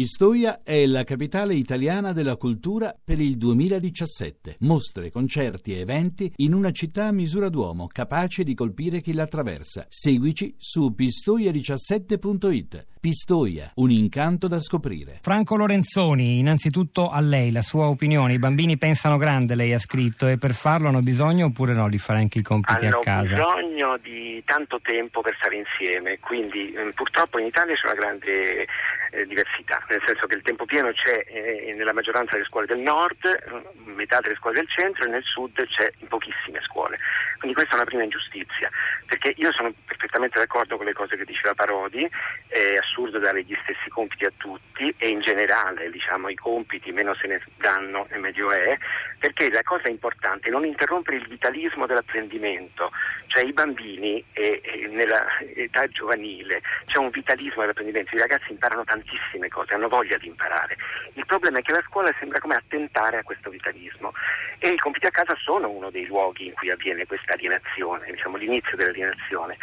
Pistoia è la capitale italiana della cultura per il 2017. Mostre, concerti e eventi in una città a misura d'uomo, capace di colpire chi la attraversa. Seguici su pistoia17.it. Pistoia, un incanto da scoprire. Franco Lorenzoni, innanzitutto a lei, la sua opinione. I bambini pensano grande, lei ha scritto, e per farlo hanno bisogno oppure no di fare anche i compiti hanno a casa? Hanno bisogno di tanto tempo per stare insieme, quindi purtroppo in Italia c'è una grande eh, diversità, nel senso che il tempo pieno c'è eh, nella maggioranza delle scuole del nord, metà delle scuole del centro e nel sud c'è in pochissime scuole. Quindi questa è una prima ingiustizia, perché io sono perfettamente d'accordo con le cose che diceva Parodi, è assurdo dare gli stessi compiti a tutti e in generale diciamo, i compiti meno se ne danno e meglio è, perché la cosa importante è non interrompere il vitalismo dell'apprendimento, cioè i bambini e, e nella età giovanile c'è un vitalismo dell'apprendimento, i ragazzi imparano tantissime cose, hanno voglia di imparare. Il problema è che la scuola sembra come attentare a questo vitalismo e i compiti a casa sono uno dei luoghi in cui avviene questa alienazione, diciamo l'inizio dell'alienazione.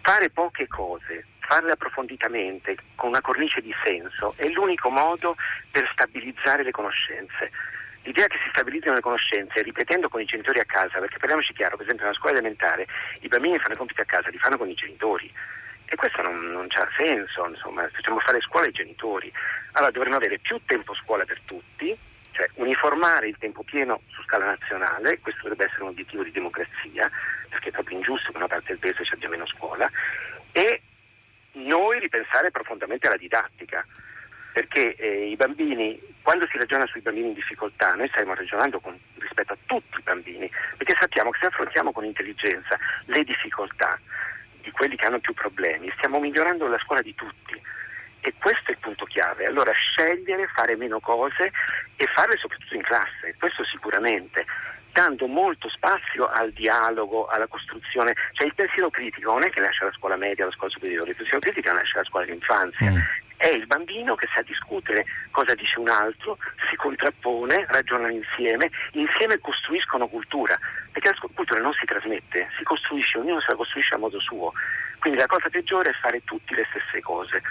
Fare poche cose, farle approfonditamente, con una cornice di senso, è l'unico modo per stabilizzare le conoscenze. L'idea che si stabilizzino le conoscenze ripetendo con i genitori a casa, perché parliamoci chiaro, per esempio nella scuola elementare i bambini fanno i compiti a casa, li fanno con i genitori e questo non, non ha senso, insomma, facciamo fare scuola ai genitori. Allora dovremmo avere più tempo scuola per tutti, cioè uniformare il tempo pieno su scala nazionale, questo dovrebbe essere un obiettivo di democrazia, perché è proprio ingiusto che una parte del paese ci abbia meno scuola, e noi ripensare profondamente alla didattica perché eh, i bambini, quando si ragiona sui bambini in difficoltà, noi stiamo ragionando con, rispetto a tutti i bambini, perché sappiamo che se affrontiamo con intelligenza le difficoltà di quelli che hanno più problemi, stiamo migliorando la scuola di tutti. E questo è il punto chiave. Allora scegliere, fare meno cose e farle soprattutto in classe, questo sicuramente dando molto spazio al dialogo, alla costruzione, cioè il pensiero critico non è che nasce alla scuola media, alla scuola superiore, il pensiero critico nasce alla scuola d'infanzia. Mm è il bambino che sa discutere cosa dice un altro, si contrappone, ragionano insieme, insieme costruiscono cultura, perché la cultura non si trasmette, si costruisce, ognuno se la costruisce a modo suo. Quindi la cosa peggiore è fare tutti le stesse cose.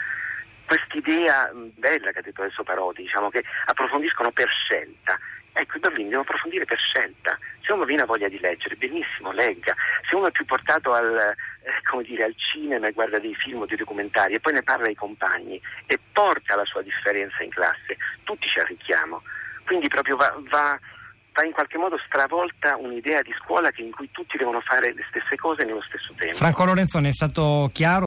Quest'idea bella che ha detto adesso Parodi, diciamo che approfondiscono per scelta, Ecco, i bambini devono approfondire per scelta. Se uno viene a voglia di leggere, benissimo, legga. Se uno è più portato al, eh, dire, al cinema e guarda dei film o dei documentari e poi ne parla ai compagni e porta la sua differenza in classe, tutti ci arricchiamo. Quindi proprio va, va, va in qualche modo stravolta un'idea di scuola in cui tutti devono fare le stesse cose nello stesso tempo. Franco Lorenzoni è stato chiaro.